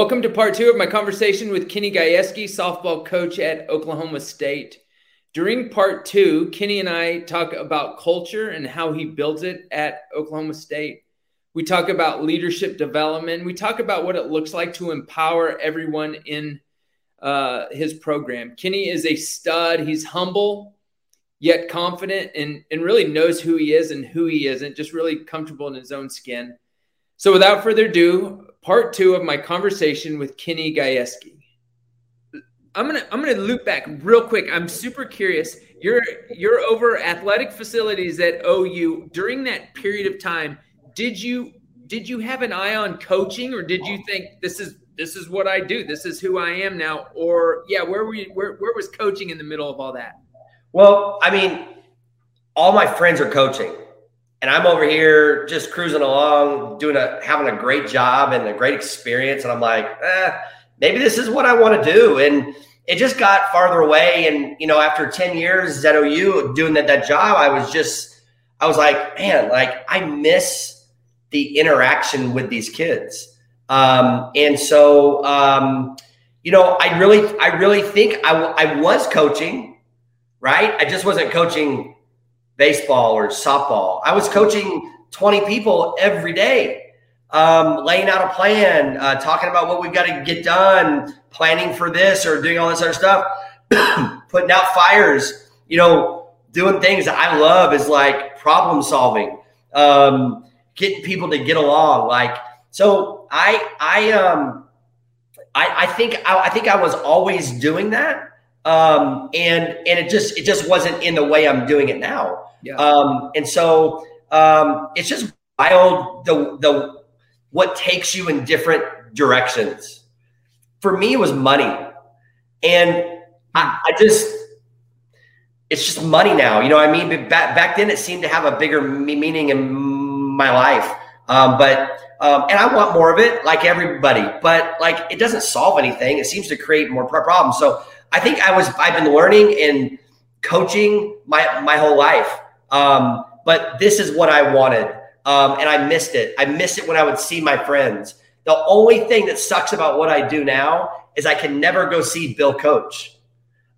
Welcome to part two of my conversation with Kenny Gajewski, softball coach at Oklahoma State. During part two, Kenny and I talk about culture and how he builds it at Oklahoma State. We talk about leadership development. We talk about what it looks like to empower everyone in uh, his program. Kenny is a stud. He's humble, yet confident, and, and really knows who he is and who he isn't, just really comfortable in his own skin. So, without further ado, part two of my conversation with Kenny Gajewski. I'm gonna I'm gonna loop back real quick. I'm super curious. You're you're over athletic facilities at OU during that period of time. Did you did you have an eye on coaching, or did you think this is this is what I do? This is who I am now. Or yeah, where were you? Where where was coaching in the middle of all that? Well, I mean, all my friends are coaching and I'm over here just cruising along, doing a having a great job and a great experience, and I'm like, eh, maybe this is what I want to do, and it just got farther away. And you know, after ten years at OU doing that that job, I was just, I was like, man, like I miss the interaction with these kids, um, and so um, you know, I really, I really think I, I was coaching, right? I just wasn't coaching baseball or softball. I was coaching 20 people every day, um, laying out a plan, uh, talking about what we've got to get done, planning for this or doing all this other stuff, putting out fires, you know, doing things that I love is like problem solving, um, getting people to get along. Like, so I, I, um, I, I think, I, I think I was always doing that um, and and it just it just wasn't in the way I'm doing it now. Yeah. Um, and so um, it's just wild the the what takes you in different directions. For me, it was money, and I, I just it's just money now. You know what I mean? But back back then, it seemed to have a bigger meaning in my life. Um, but um, and I want more of it, like everybody. But like it doesn't solve anything. It seems to create more problems. So I think I was I've been learning and coaching my my whole life. Um, but this is what I wanted. Um, and I missed it. I missed it when I would see my friends. The only thing that sucks about what I do now is I can never go see Bill coach.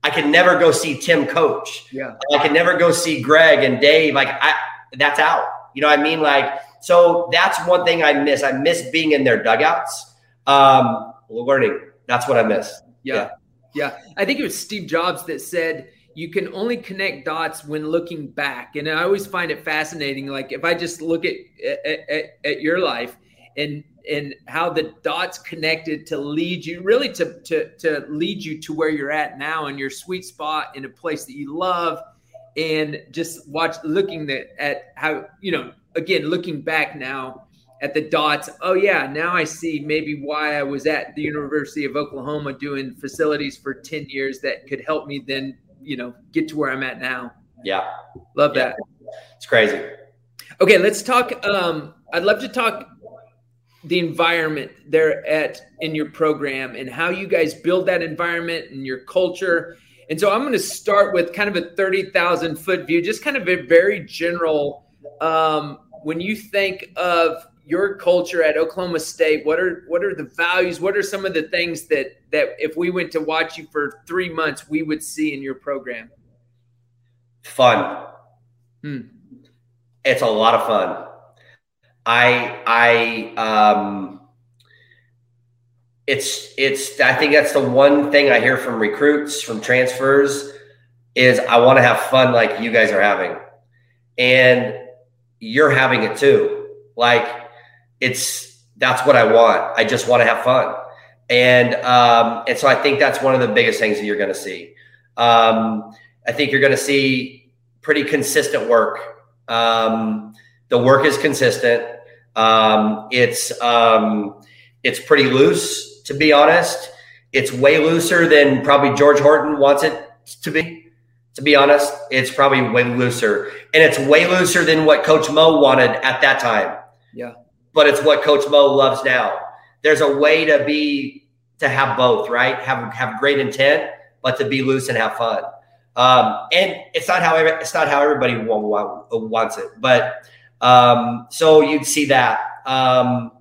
I can never go see Tim coach. Yeah. I can never go see Greg and Dave. Like I that's out. You know what I mean? Like, so that's one thing I miss. I miss being in their dugouts. Um, learning. That's what I miss. yeah. yeah. Yeah, I think it was Steve Jobs that said you can only connect dots when looking back, and I always find it fascinating. Like if I just look at at, at, your life and and how the dots connected to lead you really to, to to lead you to where you're at now in your sweet spot in a place that you love and just watch looking at, at how you know again looking back now at the dots. Oh yeah, now I see maybe why I was at the University of Oklahoma doing facilities for 10 years that could help me then, you know, get to where I'm at now. Yeah. Love yeah. that. It's crazy. Okay, let's talk um I'd love to talk the environment there at in your program and how you guys build that environment and your culture. And so I'm going to start with kind of a 30,000 foot view, just kind of a very general um when you think of your culture at Oklahoma State, what are what are the values? What are some of the things that that if we went to watch you for three months, we would see in your program? Fun. Hmm. It's a lot of fun. I I um it's it's I think that's the one thing I hear from recruits, from transfers, is I want to have fun like you guys are having. And you're having it too. Like it's that's what I want. I just want to have fun. And um, and so I think that's one of the biggest things that you're going to see. Um, I think you're going to see pretty consistent work. Um, the work is consistent. Um, it's um, it's pretty loose, to be honest. It's way looser than probably George Horton wants it to be. To be honest, it's probably way looser, and it's way looser than what Coach Mo wanted at that time. Yeah but it's what Coach Mo loves now. There's a way to be to have both, right? Have have great intent, but to be loose and have fun. Um, and it's not how it's not how everybody wants it, but um, so you'd see that. Um,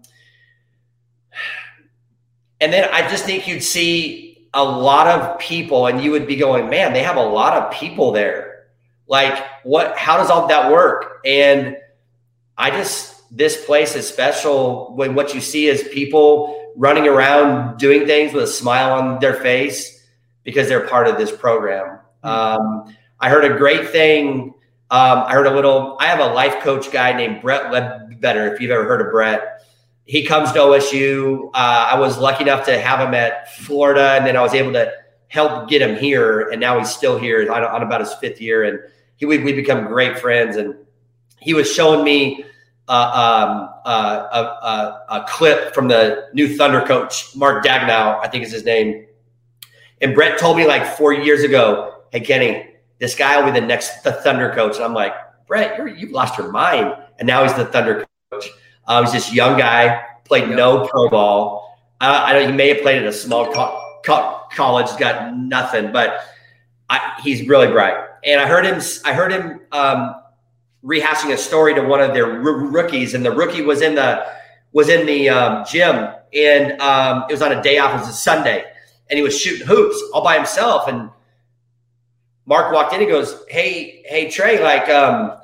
and then I just think you'd see a lot of people, and you would be going, man, they have a lot of people there. Like, what? How does all that work? And I just this place is special when what you see is people running around doing things with a smile on their face because they're part of this program. Hmm. Um, I heard a great thing. Um, I heard a little. I have a life coach guy named Brett Ledbetter. If you've ever heard of Brett, he comes to OSU. Uh, I was lucky enough to have him at Florida, and then I was able to help get him here, and now he's still here on, on about his fifth year, and he we we become great friends. And he was showing me uh, um, uh, a, a, a, clip from the new Thunder coach, Mark Daigneault, I think is his name. And Brett told me like four years ago, hey, Kenny, this guy will be the next the Thunder coach. And I'm like, Brett, you have lost your mind. And now he's the Thunder coach. Uh, he's this young guy, played no pro ball. Uh, I know he may have played at a small co- co- college, got nothing, but I, he's really bright. And I heard him. I heard him um, rehashing a story to one of their r- rookies, and the rookie was in the was in the um, gym, and um, it was on a day off. It was a Sunday, and he was shooting hoops all by himself. And Mark walked in. He goes, "Hey, hey Trey, like, um,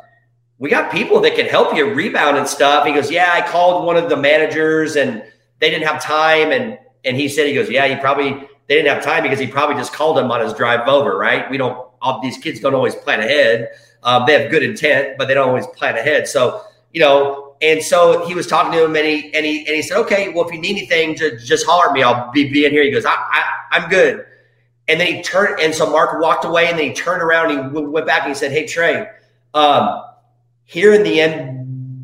we got people that can help you rebound and stuff." He goes, "Yeah, I called one of the managers, and they didn't have time." And and he said, "He goes, yeah, he probably they didn't have time because he probably just called them on his drive over, right? We don't all these kids don't always plan ahead." Um, they have good intent, but they don't always plan ahead. So, you know, and so he was talking to him and he, and he, and he said, okay, well, if you need anything, just, just holler at me. I'll be, be in here. He goes, I, I, I'm good. And then he turned, and so Mark walked away and then he turned around and he went back and he said, Hey, Trey, um, here in the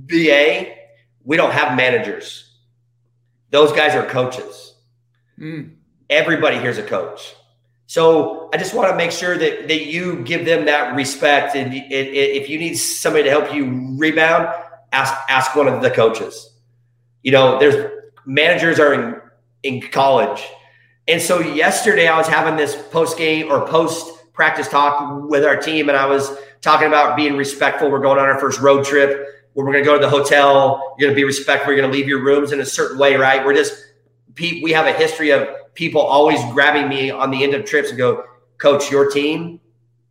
NBA, we don't have managers. Those guys are coaches. Mm. Everybody here's a coach. So I just want to make sure that that you give them that respect. And if you need somebody to help you rebound, ask ask one of the coaches. You know, there's managers are in in college, and so yesterday I was having this post game or post practice talk with our team, and I was talking about being respectful. We're going on our first road trip where we're going to go to the hotel. You're going to be respectful. You're going to leave your rooms in a certain way, right? We're just we have a history of people always grabbing me on the end of trips and go, Coach, your team,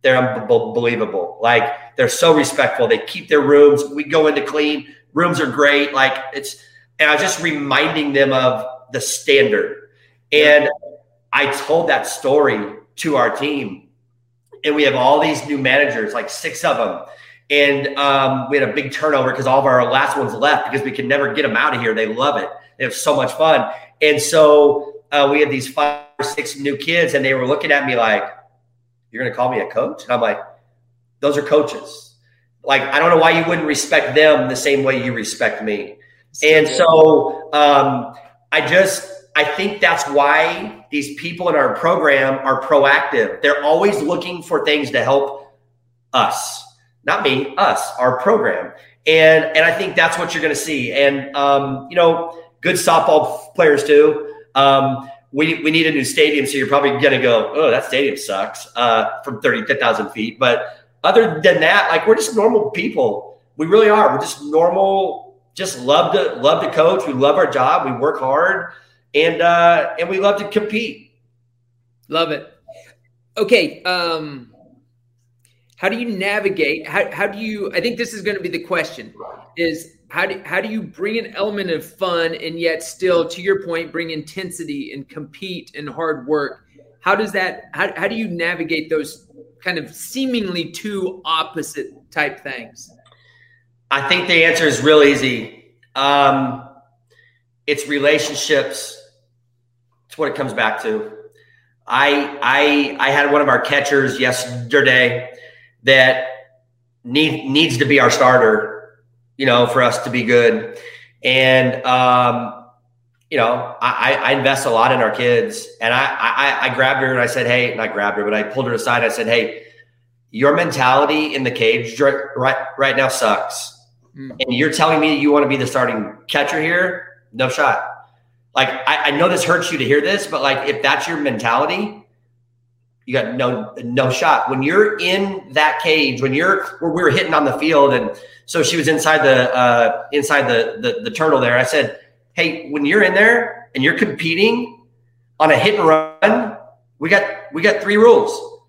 they're unbelievable. Like they're so respectful. They keep their rooms. We go into clean. Rooms are great. Like it's, and I was just reminding them of the standard. And I told that story to our team. And we have all these new managers, like six of them. And um, we had a big turnover because all of our last ones left because we could never get them out of here. They love it. They have so much fun. And so uh, we had these five or six new kids, and they were looking at me like, "You're going to call me a coach?" And I'm like, "Those are coaches. Like, I don't know why you wouldn't respect them the same way you respect me." So and so, um, I just I think that's why these people in our program are proactive. They're always looking for things to help us, not me, us, our program. And and I think that's what you're going to see. And um, you know, good softball players too. Um, we, we need a new stadium, so you're probably to go, oh, that stadium sucks uh, from 30,000 feet. But other than that, like we're just normal people. We really are. We're just normal. Just love to love to coach. We love our job. We work hard, and uh, and we love to compete. Love it. Okay. Um, how do you navigate? How, how do you? I think this is going to be the question: is how do how do you bring an element of fun and yet still, to your point, bring intensity and compete and hard work? How does that? How how do you navigate those kind of seemingly two opposite type things? I think the answer is real easy. Um, it's relationships. It's what it comes back to. I I I had one of our catchers yesterday that need needs to be our starter you know, for us to be good. And, um, you know, I, I invest a lot in our kids. And I, I, I grabbed her and I said, Hey, not grabbed her, but I pulled her aside. and I said, Hey, your mentality in the cage right, right now sucks. Mm. And you're telling me you want to be the starting catcher here? No shot. Like, I, I know this hurts you to hear this, but like, if that's your mentality, you got no no shot when you're in that cage when you're where we were hitting on the field and so she was inside the uh, inside the, the the turtle there i said hey when you're in there and you're competing on a hit and run, we got we got three rules.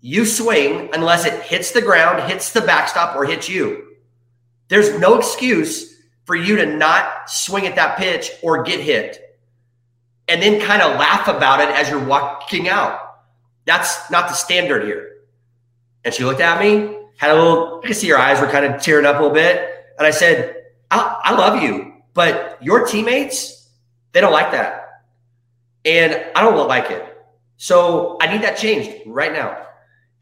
You swing unless it hits the ground, hits the backstop, or hits you. There's no excuse for you to not swing at that pitch or get hit and then kind of laugh about it as you're walking out. That's not the standard here. And she looked at me, had a little, I could see her eyes were kind of tearing up a little bit. And I said, I, I love you, but your teammates, they don't like that. And I don't like it. So I need that changed right now.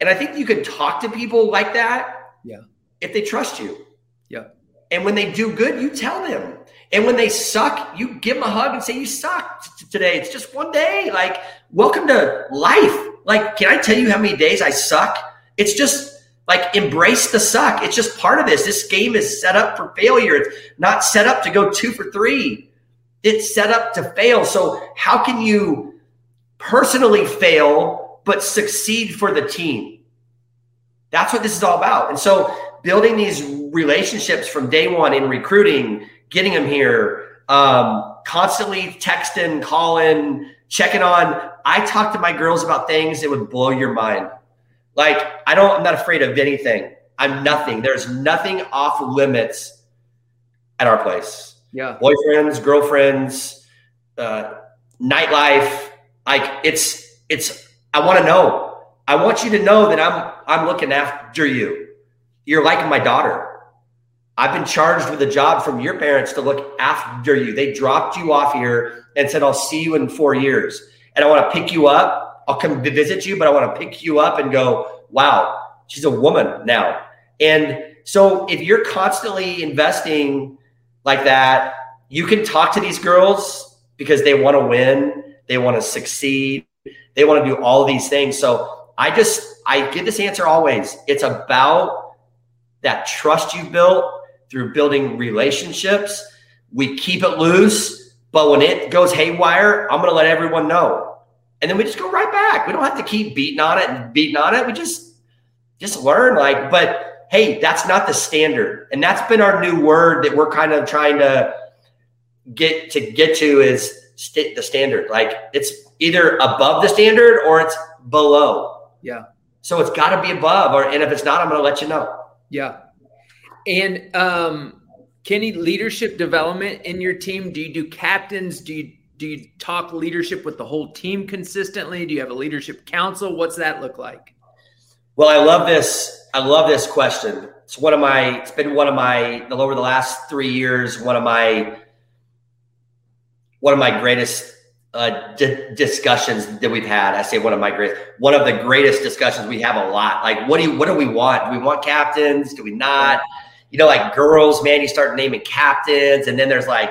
And I think you can talk to people like that. Yeah. If they trust you. Yeah. And when they do good, you tell them. And when they suck, you give them a hug and say, You sucked today. It's just one day. Like, welcome to life. Like, can I tell you how many days I suck? It's just like embrace the suck. It's just part of this. This game is set up for failure. It's not set up to go two for three. It's set up to fail. So, how can you personally fail but succeed for the team? That's what this is all about. And so, building these relationships from day one in recruiting, getting them here, um, constantly texting, calling, checking on. I talk to my girls about things that would blow your mind. Like I don't, I'm not afraid of anything. I'm nothing. There's nothing off limits at our place. Yeah. Boyfriends, girlfriends, uh, nightlife. Like it's, it's, I want to know. I want you to know that I'm, I'm looking after you. You're like my daughter. I've been charged with a job from your parents to look after you. They dropped you off here and said, I'll see you in four years. And I want to pick you up. I'll come visit you, but I want to pick you up and go, wow, she's a woman now. And so if you're constantly investing like that, you can talk to these girls because they want to win, they want to succeed, they want to do all these things. So I just I give this answer always. It's about that trust you built through building relationships. We keep it loose, but when it goes haywire, I'm going to let everyone know. And then we just go right back. We don't have to keep beating on it and beating on it. We just just learn like but hey, that's not the standard. And that's been our new word that we're kind of trying to get to get to is st- the standard. Like it's either above the standard or it's below. Yeah. So it's got to be above or and if it's not I'm going to let you know. Yeah. And um, Kenny, leadership development in your team. Do you do captains? Do you do you talk leadership with the whole team consistently? Do you have a leadership council? What's that look like? Well, I love this. I love this question. It's one of my. It's been one of my over the last three years. One of my one of my greatest uh, d- discussions that we've had. I say one of my great, one of the greatest discussions we have a lot. Like, what do you, what do we want? Do we want captains? Do we not? You know, like girls, man, you start naming captains, and then there's like,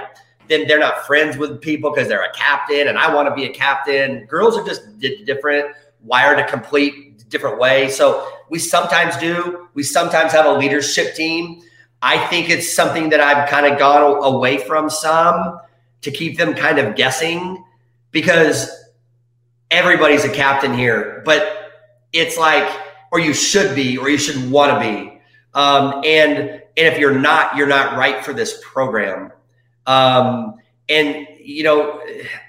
then they're not friends with people because they're a captain, and I want to be a captain. Girls are just d- different, wired a complete different way. So we sometimes do. We sometimes have a leadership team. I think it's something that I've kind of gone away from some to keep them kind of guessing because everybody's a captain here, but it's like, or you should be, or you should want to be. Um, and and if you're not, you're not right for this program. Um, and you know,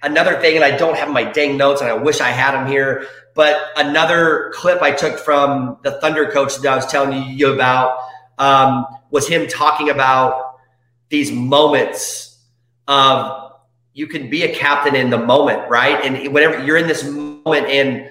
another thing, and I don't have my dang notes, and I wish I had them here. But another clip I took from the Thunder coach that I was telling you about um, was him talking about these moments of you can be a captain in the moment, right? And whenever you're in this moment, and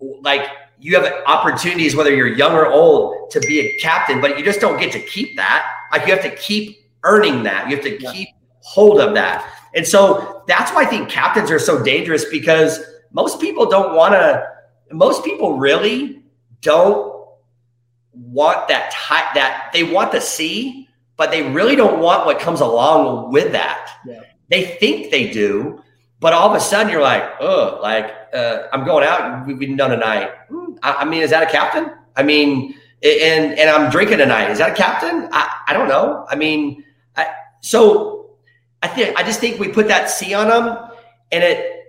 like you have opportunities, whether you're young or old, to be a captain, but you just don't get to keep that. Like you have to keep earning that. You have to yeah. keep hold of that. And so that's why I think captains are so dangerous because most people don't want to, most people really don't want that type that they want the C, but they really don't want what comes along with that. Yeah. They think they do, but all of a sudden you're like, oh, like uh, I'm going out. We've been done tonight. I, I, mean, is that a captain? I mean, and and I'm drinking tonight. Is that a captain? I, I don't know. I mean, I, so I think I just think we put that C on them, and it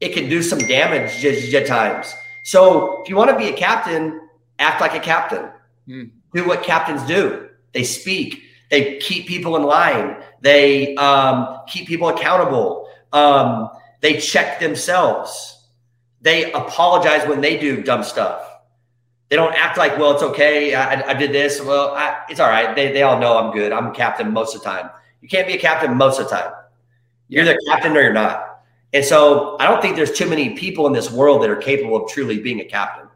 it can do some damage at times. So if you want to be a captain, act like a captain. Hmm. Do what captains do. They speak. They keep people in line. They um, keep people accountable. Um, They check themselves. They apologize when they do dumb stuff. They don't act like, well, it's okay. I, I did this. Well, I, it's all right. They, they all know I'm good. I'm captain most of the time. You can't be a captain most of the time. You're the captain or you're not. And so I don't think there's too many people in this world that are capable of truly being a captain.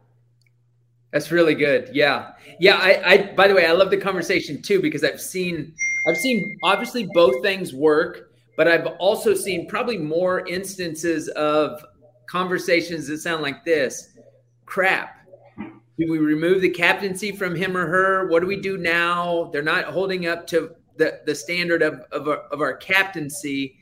That's really good. Yeah. Yeah. I, I, by the way, I love the conversation too, because I've seen, I've seen obviously both things work, but I've also seen probably more instances of conversations that sound like this crap. Do we remove the captaincy from him or her? What do we do now? They're not holding up to the, the standard of, of, our, of our captaincy.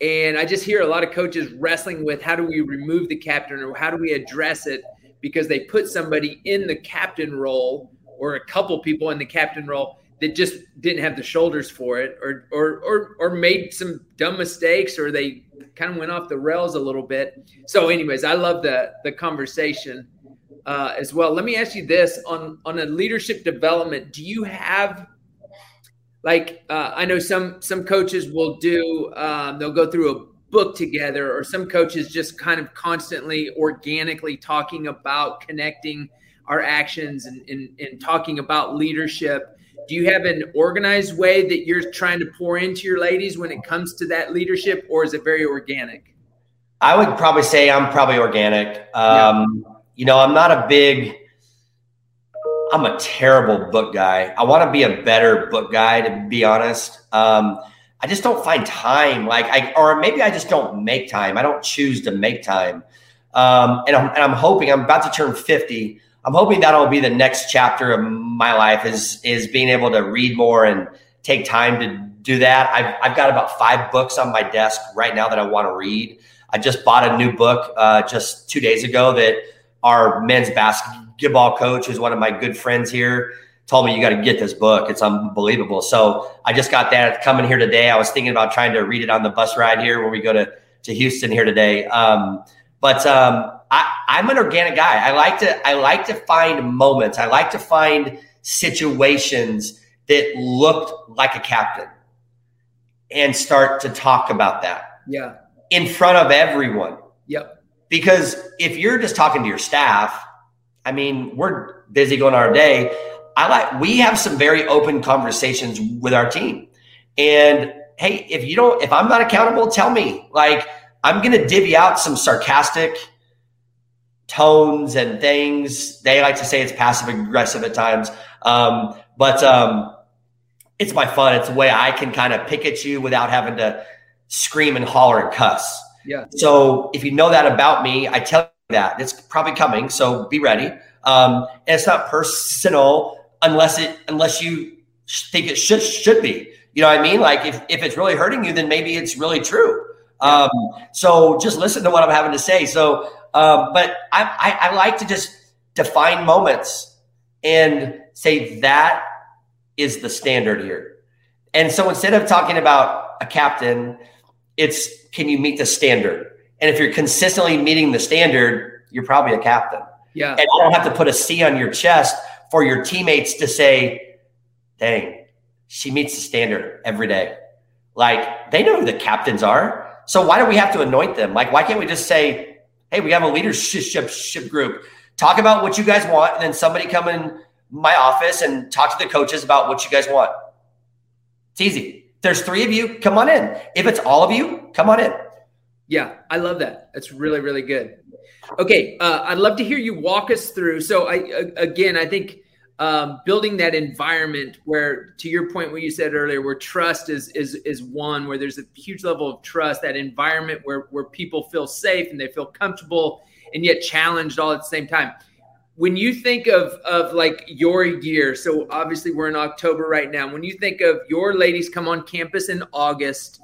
And I just hear a lot of coaches wrestling with how do we remove the captain or how do we address it because they put somebody in the captain role or a couple people in the captain role that just didn't have the shoulders for it or or or or made some dumb mistakes or they kind of went off the rails a little bit. So anyways, I love the the conversation uh, as well. Let me ask you this on on a leadership development, do you have like uh, I know some some coaches will do um, they'll go through a book together or some coaches just kind of constantly organically talking about connecting our actions and, and, and talking about leadership do you have an organized way that you're trying to pour into your ladies when it comes to that leadership or is it very organic? I would probably say i'm probably organic. Um, yeah. you know i'm not a big i'm a terrible book guy. I want to be a better book guy to be honest. Um, i just don't find time like i or maybe i just don't make time. I don't choose to make time. Um, and, I'm, and i'm hoping i'm about to turn 50 I'm hoping that'll be the next chapter of my life is is being able to read more and take time to do that. I've, I've got about five books on my desk right now that I want to read. I just bought a new book uh, just two days ago that our men's basketball coach, who's one of my good friends here, told me you got to get this book. It's unbelievable. So I just got that coming here today. I was thinking about trying to read it on the bus ride here when we go to to Houston here today. Um, but um, I, I'm an organic guy. I like to I like to find moments. I like to find situations that looked like a captain and start to talk about that. Yeah. In front of everyone. Yep. Because if you're just talking to your staff, I mean, we're busy going our day. I like we have some very open conversations with our team. And hey, if you don't if I'm not accountable, tell me. Like I'm going to divvy out some sarcastic tones and things. They like to say it's passive aggressive at times, um, but um, it's my fun. It's a way I can kind of pick at you without having to scream and holler and cuss. Yeah. So if you know that about me, I tell you that it's probably coming. So be ready. Um, and it's not personal unless it unless you think it should should be. You know what I mean? Like if, if it's really hurting you, then maybe it's really true. Um, so just listen to what I'm having to say. So, um, but I, I, I like to just define moments and say that is the standard here. And so instead of talking about a captain, it's can you meet the standard? And if you're consistently meeting the standard, you're probably a captain. Yeah. And you don't have to put a C on your chest for your teammates to say, dang, she meets the standard every day. Like they know who the captains are. So why do we have to anoint them? Like, why can't we just say, hey, we have a leadership group. Talk about what you guys want, and then somebody come in my office and talk to the coaches about what you guys want. It's easy. There's three of you, come on in. If it's all of you, come on in. Yeah, I love that. That's really, really good. Okay, uh, I'd love to hear you walk us through. So, I again, I think um, building that environment where, to your point, what you said earlier, where trust is is is one, where there's a huge level of trust. That environment where where people feel safe and they feel comfortable and yet challenged all at the same time. When you think of of like your year, so obviously we're in October right now. When you think of your ladies come on campus in August,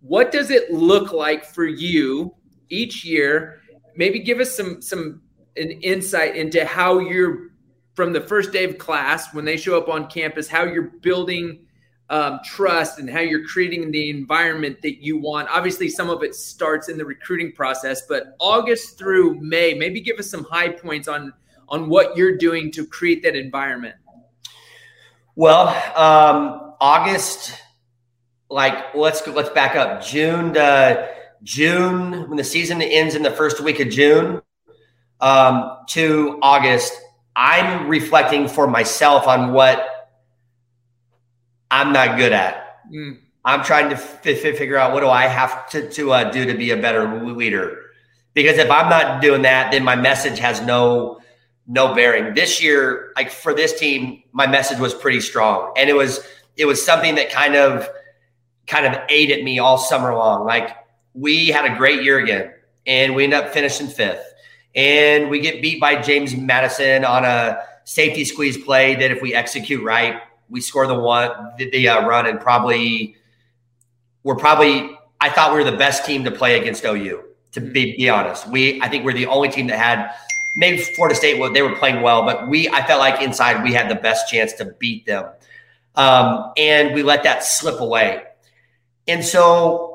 what does it look like for you each year? Maybe give us some some an insight into how you're from the first day of class when they show up on campus, how you're building um, trust and how you're creating the environment that you want. Obviously, some of it starts in the recruiting process, but August through May, maybe give us some high points on on what you're doing to create that environment. Well, um, August, like let's go, let's back up. June to June, when the season ends in the first week of June, um, to August, I'm reflecting for myself on what I'm not good at. Mm. I'm trying to f- f- figure out what do I have to, to uh, do to be a better leader. Because if I'm not doing that, then my message has no no bearing. This year, like for this team, my message was pretty strong, and it was it was something that kind of kind of ate at me all summer long. Like we had a great year again, and we end up finishing fifth, and we get beat by James Madison on a safety squeeze play that if we execute right, we score the one the, the uh, run, and probably we're probably I thought we were the best team to play against OU. To be, be honest, we I think we're the only team that had maybe Florida State. Well, they were playing well, but we I felt like inside we had the best chance to beat them, um, and we let that slip away. And so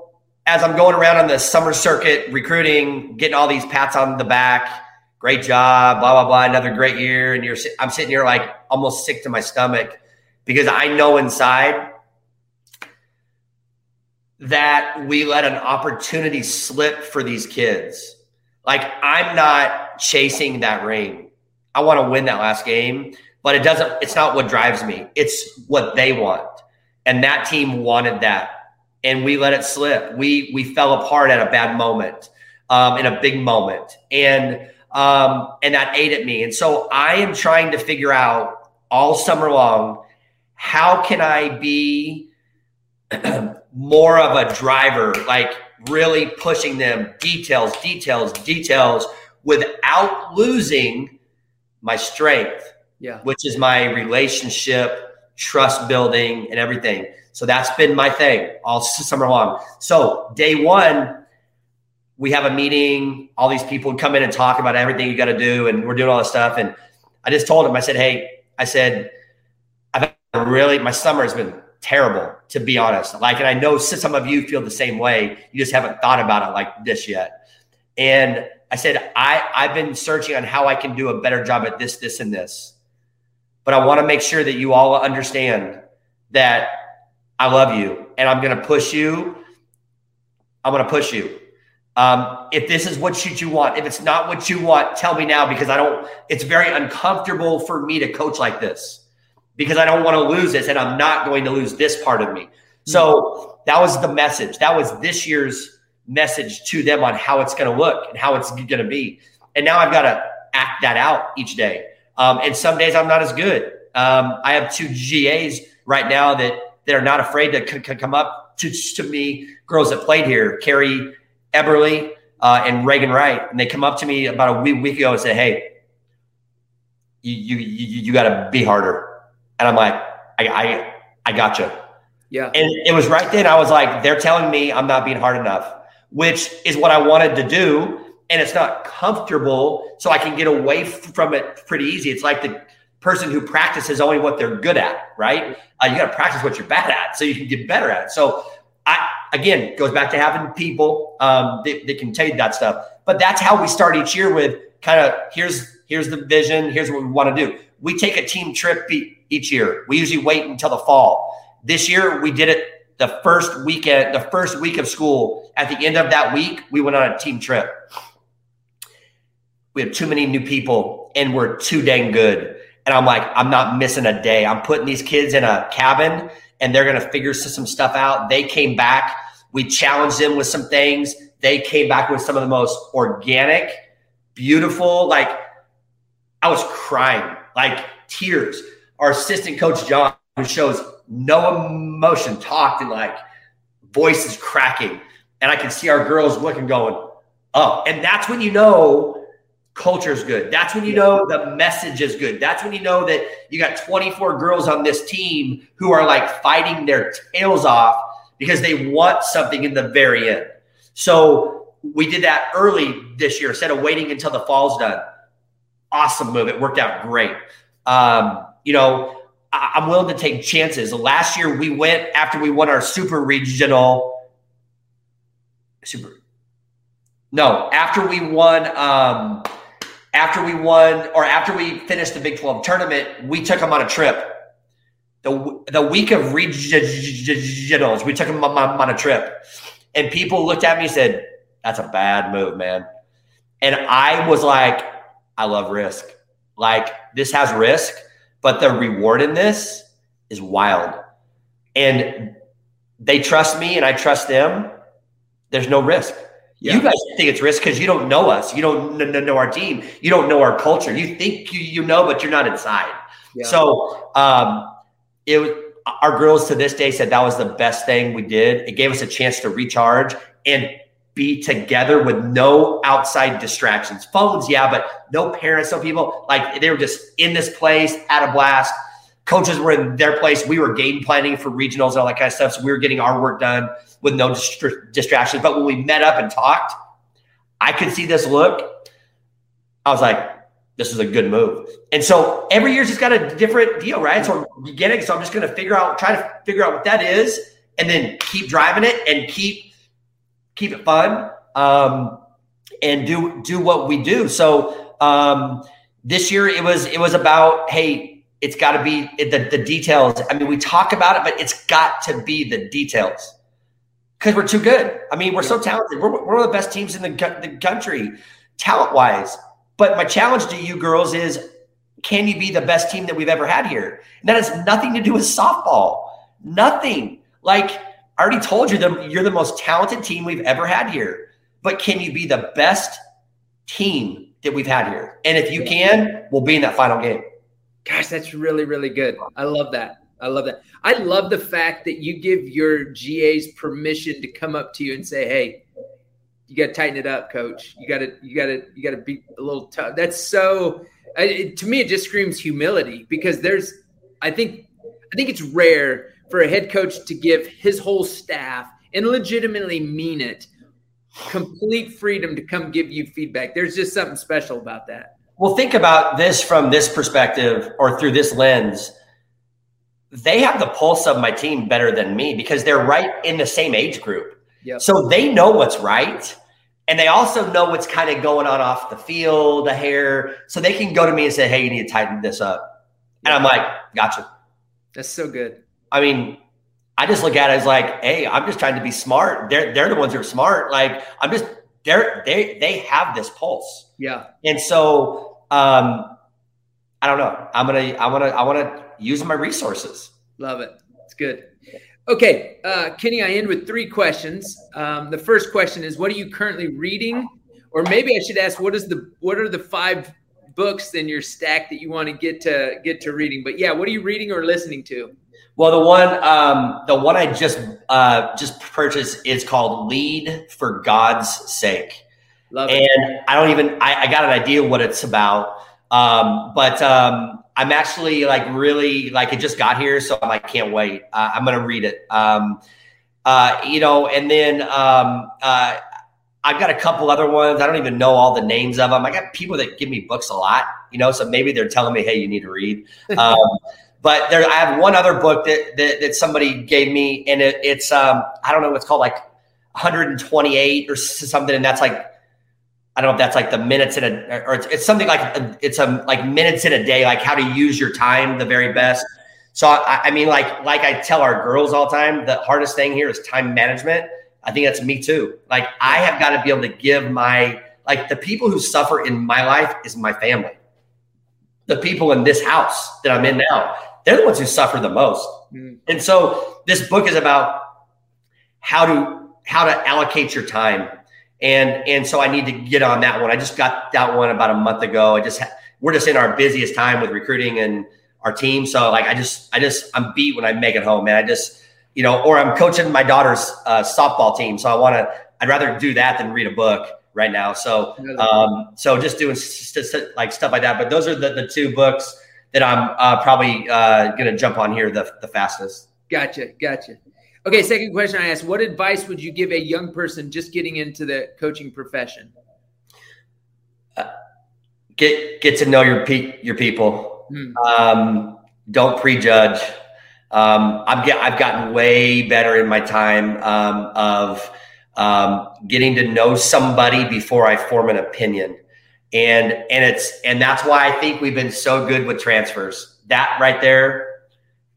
as I'm going around on the summer circuit, recruiting, getting all these pats on the back, great job, blah blah blah, another great year, and you're I'm sitting here like almost sick to my stomach because I know inside that we let an opportunity slip for these kids. Like I'm not chasing that ring. I want to win that last game, but it doesn't it's not what drives me. It's what they want. And that team wanted that. And we let it slip. We we fell apart at a bad moment, um, in a big moment. And um, and that ate at me. And so I am trying to figure out all summer long how can I be more of a driver, like really pushing them details, details, details without losing my strength, yeah, which is my relationship, trust building, and everything. So that's been my thing all summer long. So day one, we have a meeting. All these people come in and talk about everything you got to do, and we're doing all this stuff. And I just told him, I said, "Hey, I said, I've really my summer has been terrible, to be honest. Like, and I know some of you feel the same way. You just haven't thought about it like this yet. And I said, I, I've been searching on how I can do a better job at this, this, and this. But I want to make sure that you all understand that I love you and I'm going to push you. I'm going to push you. Um, if this is what you, want, if it's not what you want, tell me now because I don't, it's very uncomfortable for me to coach like this because I don't want to lose this and I'm not going to lose this part of me. So that was the message. That was this year's message to them on how it's going to look and how it's going to be. And now I've got to act that out each day. Um, and some days I'm not as good. Um, I have two GAs right now that that are not afraid to c- c- come up to, to me, girls that played here, Carrie Eberly uh, and Reagan Wright, and they come up to me about a week, week ago and say, "Hey, you you you, you got to be harder." And I'm like, I, I, I gotcha. Yeah. And it was right then I was like, they're telling me I'm not being hard enough, which is what I wanted to do. And it's not comfortable. So I can get away from it pretty easy. It's like the person who practices only what they're good at, right? Uh, you got to practice what you're bad at so you can get better at it. So I, again, goes back to having people um, that, that can tell you that stuff. But that's how we start each year with kind of here's here's the vision, here's what we want to do. We take a team trip each year. We usually wait until the fall. This year we did it the first weekend, the first week of school. At the end of that week, we went on a team trip. We have too many new people and we're too dang good. And I'm like, I'm not missing a day. I'm putting these kids in a cabin and they're going to figure some stuff out. They came back. We challenged them with some things. They came back with some of the most organic, beautiful, like I was crying, like tears our assistant coach John, who shows no emotion, talked and like voices cracking, and I can see our girls looking, going, "Oh!" And that's when you know culture is good. That's when you know the message is good. That's when you know that you got 24 girls on this team who are like fighting their tails off because they want something in the very end. So we did that early this year instead of waiting until the fall's done. Awesome move. It worked out great. Um, you know, I, am willing to take chances. Last year we went after we won our super regional super no, after we won um after we won or after we finished the Big 12 tournament, we took them on a trip. The, the week of regionals, we took them on, on a trip. And people looked at me and said, That's a bad move, man. And I was like, I love risk. Like this has risk, but the reward in this is wild. And they trust me and I trust them. There's no risk. Yeah. You guys think it's risk because you don't know us. You don't know our team. You don't know our culture. You think you, you know, but you're not inside. Yeah. So um, it was our girls to this day said that was the best thing we did. It gave us a chance to recharge and be together with no outside distractions. Phones, yeah, but no parents, no people. Like they were just in this place, had a blast. Coaches were in their place. We were game planning for regionals and all that kind of stuff. So we were getting our work done with no dist- distractions. But when we met up and talked, I could see this look. I was like, this is a good move. And so every year's just got a different deal, right? So getting, so I'm just going to figure out, try to figure out what that is, and then keep driving it and keep keep it fun, um, and do do what we do. So um, this year it was it was about hey, it's got to be the the details. I mean, we talk about it, but it's got to be the details because we're too good. I mean, we're so talented. We're, we're one of the best teams in the, the country, talent wise. But my challenge to you girls is can you be the best team that we've ever had here? And that has nothing to do with softball. Nothing. Like I already told you that you're the most talented team we've ever had here. But can you be the best team that we've had here? And if you can, we'll be in that final game. Gosh, that's really, really good. I love that. I love that. I love the fact that you give your GAs permission to come up to you and say, "Hey, you got to tighten it up, coach. You got to, you got to, you got to be a little tough." That's so. It, to me, it just screams humility because there's, I think, I think it's rare for a head coach to give his whole staff and legitimately mean it complete freedom to come give you feedback. There's just something special about that. Well, think about this from this perspective or through this lens they have the pulse of my team better than me because they're right in the same age group. Yep. So they know what's right. And they also know what's kind of going on off the field, the hair. So they can go to me and say, hey, you need to tighten this up. And I'm like, gotcha. That's so good. I mean, I just look at it as like, hey, I'm just trying to be smart. They're they're the ones who are smart. Like I'm just they're they they have this pulse. Yeah. And so um I don't know. I'm gonna I wanna I wanna use my resources. Love it. It's good. Okay, uh, Kenny, I end with three questions. Um, the first question is, what are you currently reading? Or maybe I should ask, what is the what are the five books in your stack that you want to get to get to reading? But yeah, what are you reading or listening to? Well, the one um, the one I just uh, just purchased is called "Lead for God's Sake," Love and it. I don't even I, I got an idea what it's about, um, but um, I'm actually like really like it just got here, so I'm like can't wait. Uh, I'm gonna read it. Um, uh, you know, and then um, uh, I've got a couple other ones. I don't even know all the names of them. I got people that give me books a lot, you know, so maybe they're telling me, hey, you need to read. Um, but there, I have one other book that that, that somebody gave me, and it, it's um, I don't know what's called like 128 or something, and that's like I don't know if that's like the minutes in a, or it's, it's something like it's a like minutes in a day, like how to use your time the very best. So I, I, mean, like like I tell our girls all the time, the hardest thing here is time management. I think that's me too. Like I have got to be able to give my like the people who suffer in my life is my family. The people in this house that I'm in now, they're the ones who suffer the most. Mm-hmm. And so this book is about how to how to allocate your time and and so I need to get on that one. I just got that one about a month ago. I just we're just in our busiest time with recruiting and our team. So like I just I just I'm beat when I make it home, man. I just you know, or I'm coaching my daughter's uh, softball team, so I want to. I'd rather do that than read a book right now. So um, so just doing st- st- like stuff like that. But those are the the two books that I'm uh, probably uh, going to jump on here the the fastest. Gotcha, gotcha. Okay, second question I asked: What advice would you give a young person just getting into the coaching profession? Uh, get get to know your pe- your people. Hmm. Um, don't prejudge. Um, I've get I've gotten way better in my time um, of um, getting to know somebody before I form an opinion, and and it's and that's why I think we've been so good with transfers. That right there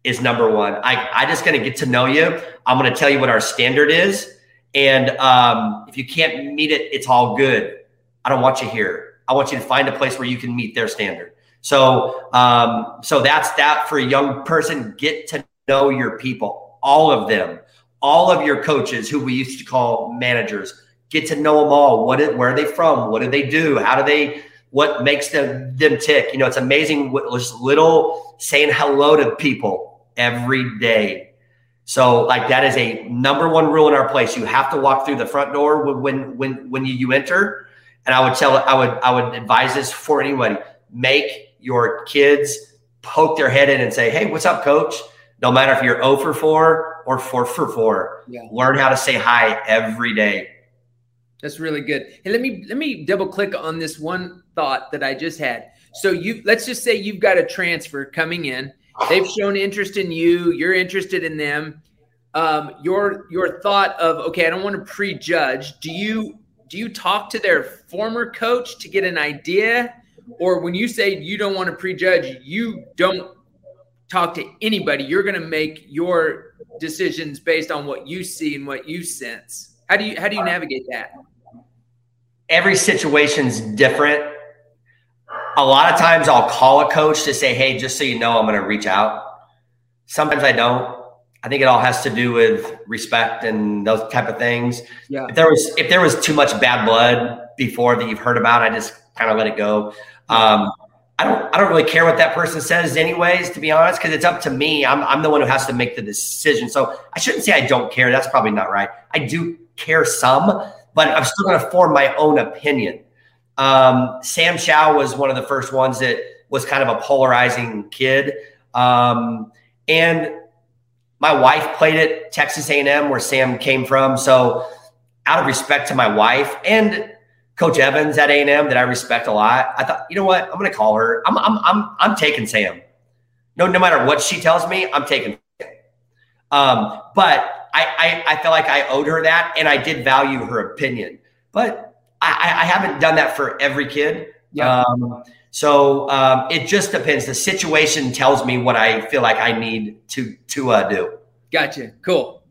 is number one. I, I just going to get to know you. I'm going to tell you what our standard is. And um, if you can't meet it, it's all good. I don't want you here. I want you to find a place where you can meet their standard. So, um, so that's that for a young person. Get to know your people, all of them, all of your coaches who we used to call managers. Get to know them all. What, where are they from? What do they do? How do they? What makes them them tick? You know, it's amazing. What just little saying hello to people every day. So, like that is a number one rule in our place. You have to walk through the front door when when when you, you enter. And I would tell I would I would advise this for anybody. Make your kids poke their head in and say, Hey, what's up, coach? No matter if you're 0 for 4 or 4 for 4, yeah. learn how to say hi every day. That's really good. Hey, let me let me double click on this one thought that I just had. So you let's just say you've got a transfer coming in. They've shown interest in you. You're interested in them. Um, your your thought of okay, I don't want to prejudge. Do you do you talk to their former coach to get an idea or when you say you don't want to prejudge, you don't talk to anybody. You're going to make your decisions based on what you see and what you sense. How do you how do you navigate that? Every situation's different. A lot of times I'll call a coach to say, "Hey, just so you know, I'm going to reach out." Sometimes I don't. I think it all has to do with respect and those type of things. Yeah. If there was if there was too much bad blood before that you've heard about, I just kind of let it go. Um, I don't I don't really care what that person says anyways, to be honest, because it's up to me. I'm I'm the one who has to make the decision. So I shouldn't say I don't care. That's probably not right. I do care some, but I'm still going to form my own opinion. Um, Sam Chow was one of the first ones that was kind of a polarizing kid, um, and my wife played at Texas A&M, where Sam came from. So, out of respect to my wife and Coach Evans at A&M that I respect a lot. I thought, you know what? I'm going to call her. I'm, I'm, I'm, I'm taking Sam. No, no matter what she tells me, I'm taking. Um, but I, I, I felt like I owed her that, and I did value her opinion. But I, I haven't done that for every kid. Yeah. Um, so um, it just depends. The situation tells me what I feel like I need to to uh, do. Gotcha. Cool.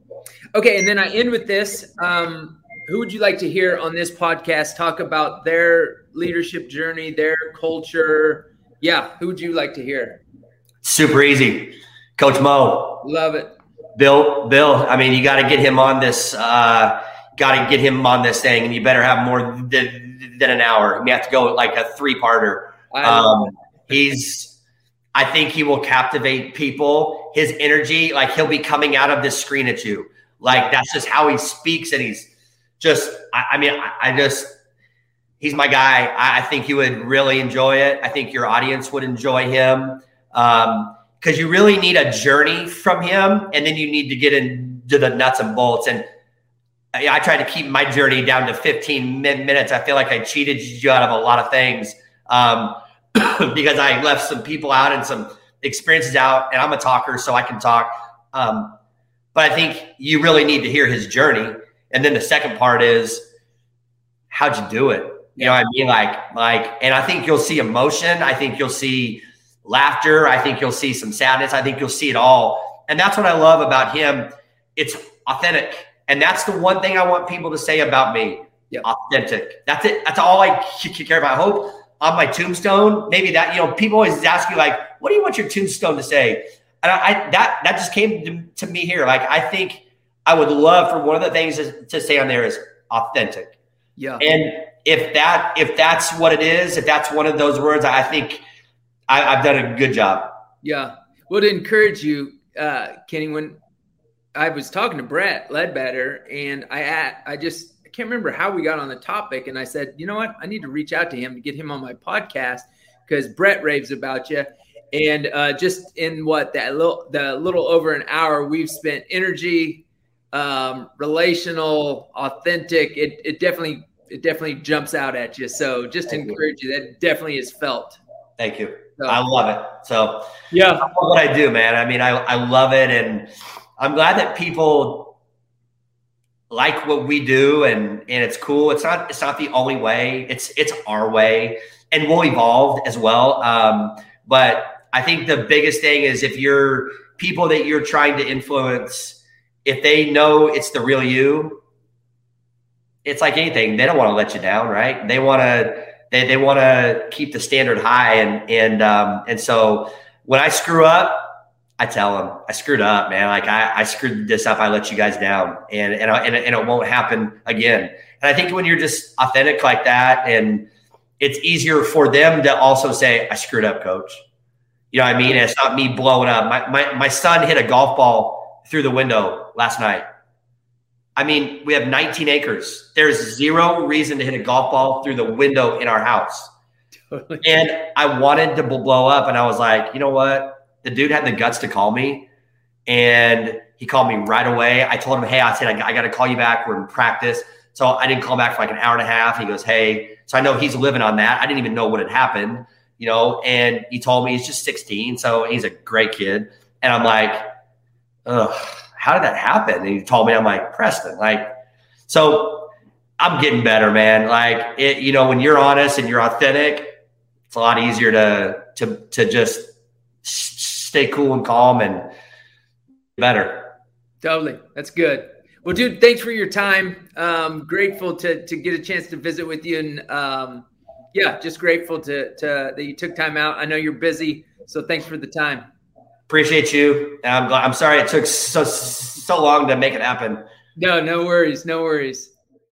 Okay, and then I end with this. Um, who would you like to hear on this podcast talk about their leadership journey, their culture? Yeah, who would you like to hear? Super easy. Coach Mo. Love it. Bill, Bill, I mean, you got to get him on this. Uh, got to get him on this thing, and you better have more than, than an hour. We have to go like a three parter. Um, he's, I think he will captivate people. His energy, like he'll be coming out of this screen at you. Like that's just how he speaks, and he's just, I, I mean, I, I, just, he's my guy. I, I, think you would really enjoy it. I think your audience would enjoy him because um, you really need a journey from him, and then you need to get into the nuts and bolts. And I, I try to keep my journey down to 15 minutes. I feel like I cheated you out of a lot of things um, because I left some people out and some experiences out, and I'm a talker, so I can talk. Um, but I think you really need to hear his journey and then the second part is how'd you do it? You know what I mean? Like, like, and I think you'll see emotion. I think you'll see laughter. I think you'll see some sadness. I think you'll see it all. And that's what I love about him. It's authentic. And that's the one thing I want people to say about me. Yeah. Authentic. That's it. That's all I care about. I hope on my tombstone, maybe that, you know, people always ask you like, what do you want your tombstone to say? And I, I that, that just came to, to me here. Like, I think I would love for one of the things to, to say on there is authentic. Yeah. And if that if that's what it is, if that's one of those words, I think I, have done a good job. Yeah. Well, to encourage you, uh, Kenny, when I was talking to Brett Ledbetter, and I I just I can't remember how we got on the topic, and I said, you know what, I need to reach out to him to get him on my podcast because Brett raves about you. And uh, just in what that little the little over an hour, we've spent energy, um, relational, authentic. It, it definitely it definitely jumps out at you. So just Thank encourage you. you. That definitely is felt. Thank you. So, I love it. So yeah, what I do, man. I mean, I, I love it, and I'm glad that people like what we do, and and it's cool. It's not it's not the only way. It's it's our way, and we'll evolve as well. Um, but I think the biggest thing is if you're people that you're trying to influence if they know it's the real you, it's like anything. They don't want to let you down, right? They want to they, they want to keep the standard high, and and um, and so when I screw up, I tell them I screwed up, man. Like I, I screwed this up. I let you guys down, and and and, and it won't happen again. And I think when you're just authentic like that, and it's easier for them to also say, "I screwed up, coach." You know what I mean? And it's not me blowing up. My, my my son hit a golf ball through the window last night I mean, we have 19 acres. There's zero reason to hit a golf ball through the window in our house. Totally. And I wanted to blow up, and I was like, you know what? The dude had the guts to call me, and he called me right away. I told him, hey, I said, I, I got to call you back. We're in practice. So I didn't call back for like an hour and a half. He goes, hey. So I know he's living on that. I didn't even know what had happened, you know, and he told me he's just 16. So he's a great kid. And I'm like, ugh how did that happen? And he told me, I'm like, Preston, like, so I'm getting better, man. Like, it, you know, when you're honest and you're authentic, it's a lot easier to, to, to just stay cool and calm and better. Totally. That's good. Well, dude, thanks for your time. Um, grateful to, to get a chance to visit with you and, um, yeah, just grateful to, to that you took time out. I know you're busy, so thanks for the time. Appreciate you. I'm glad, I'm sorry it took so so long to make it happen. No, no worries, no worries.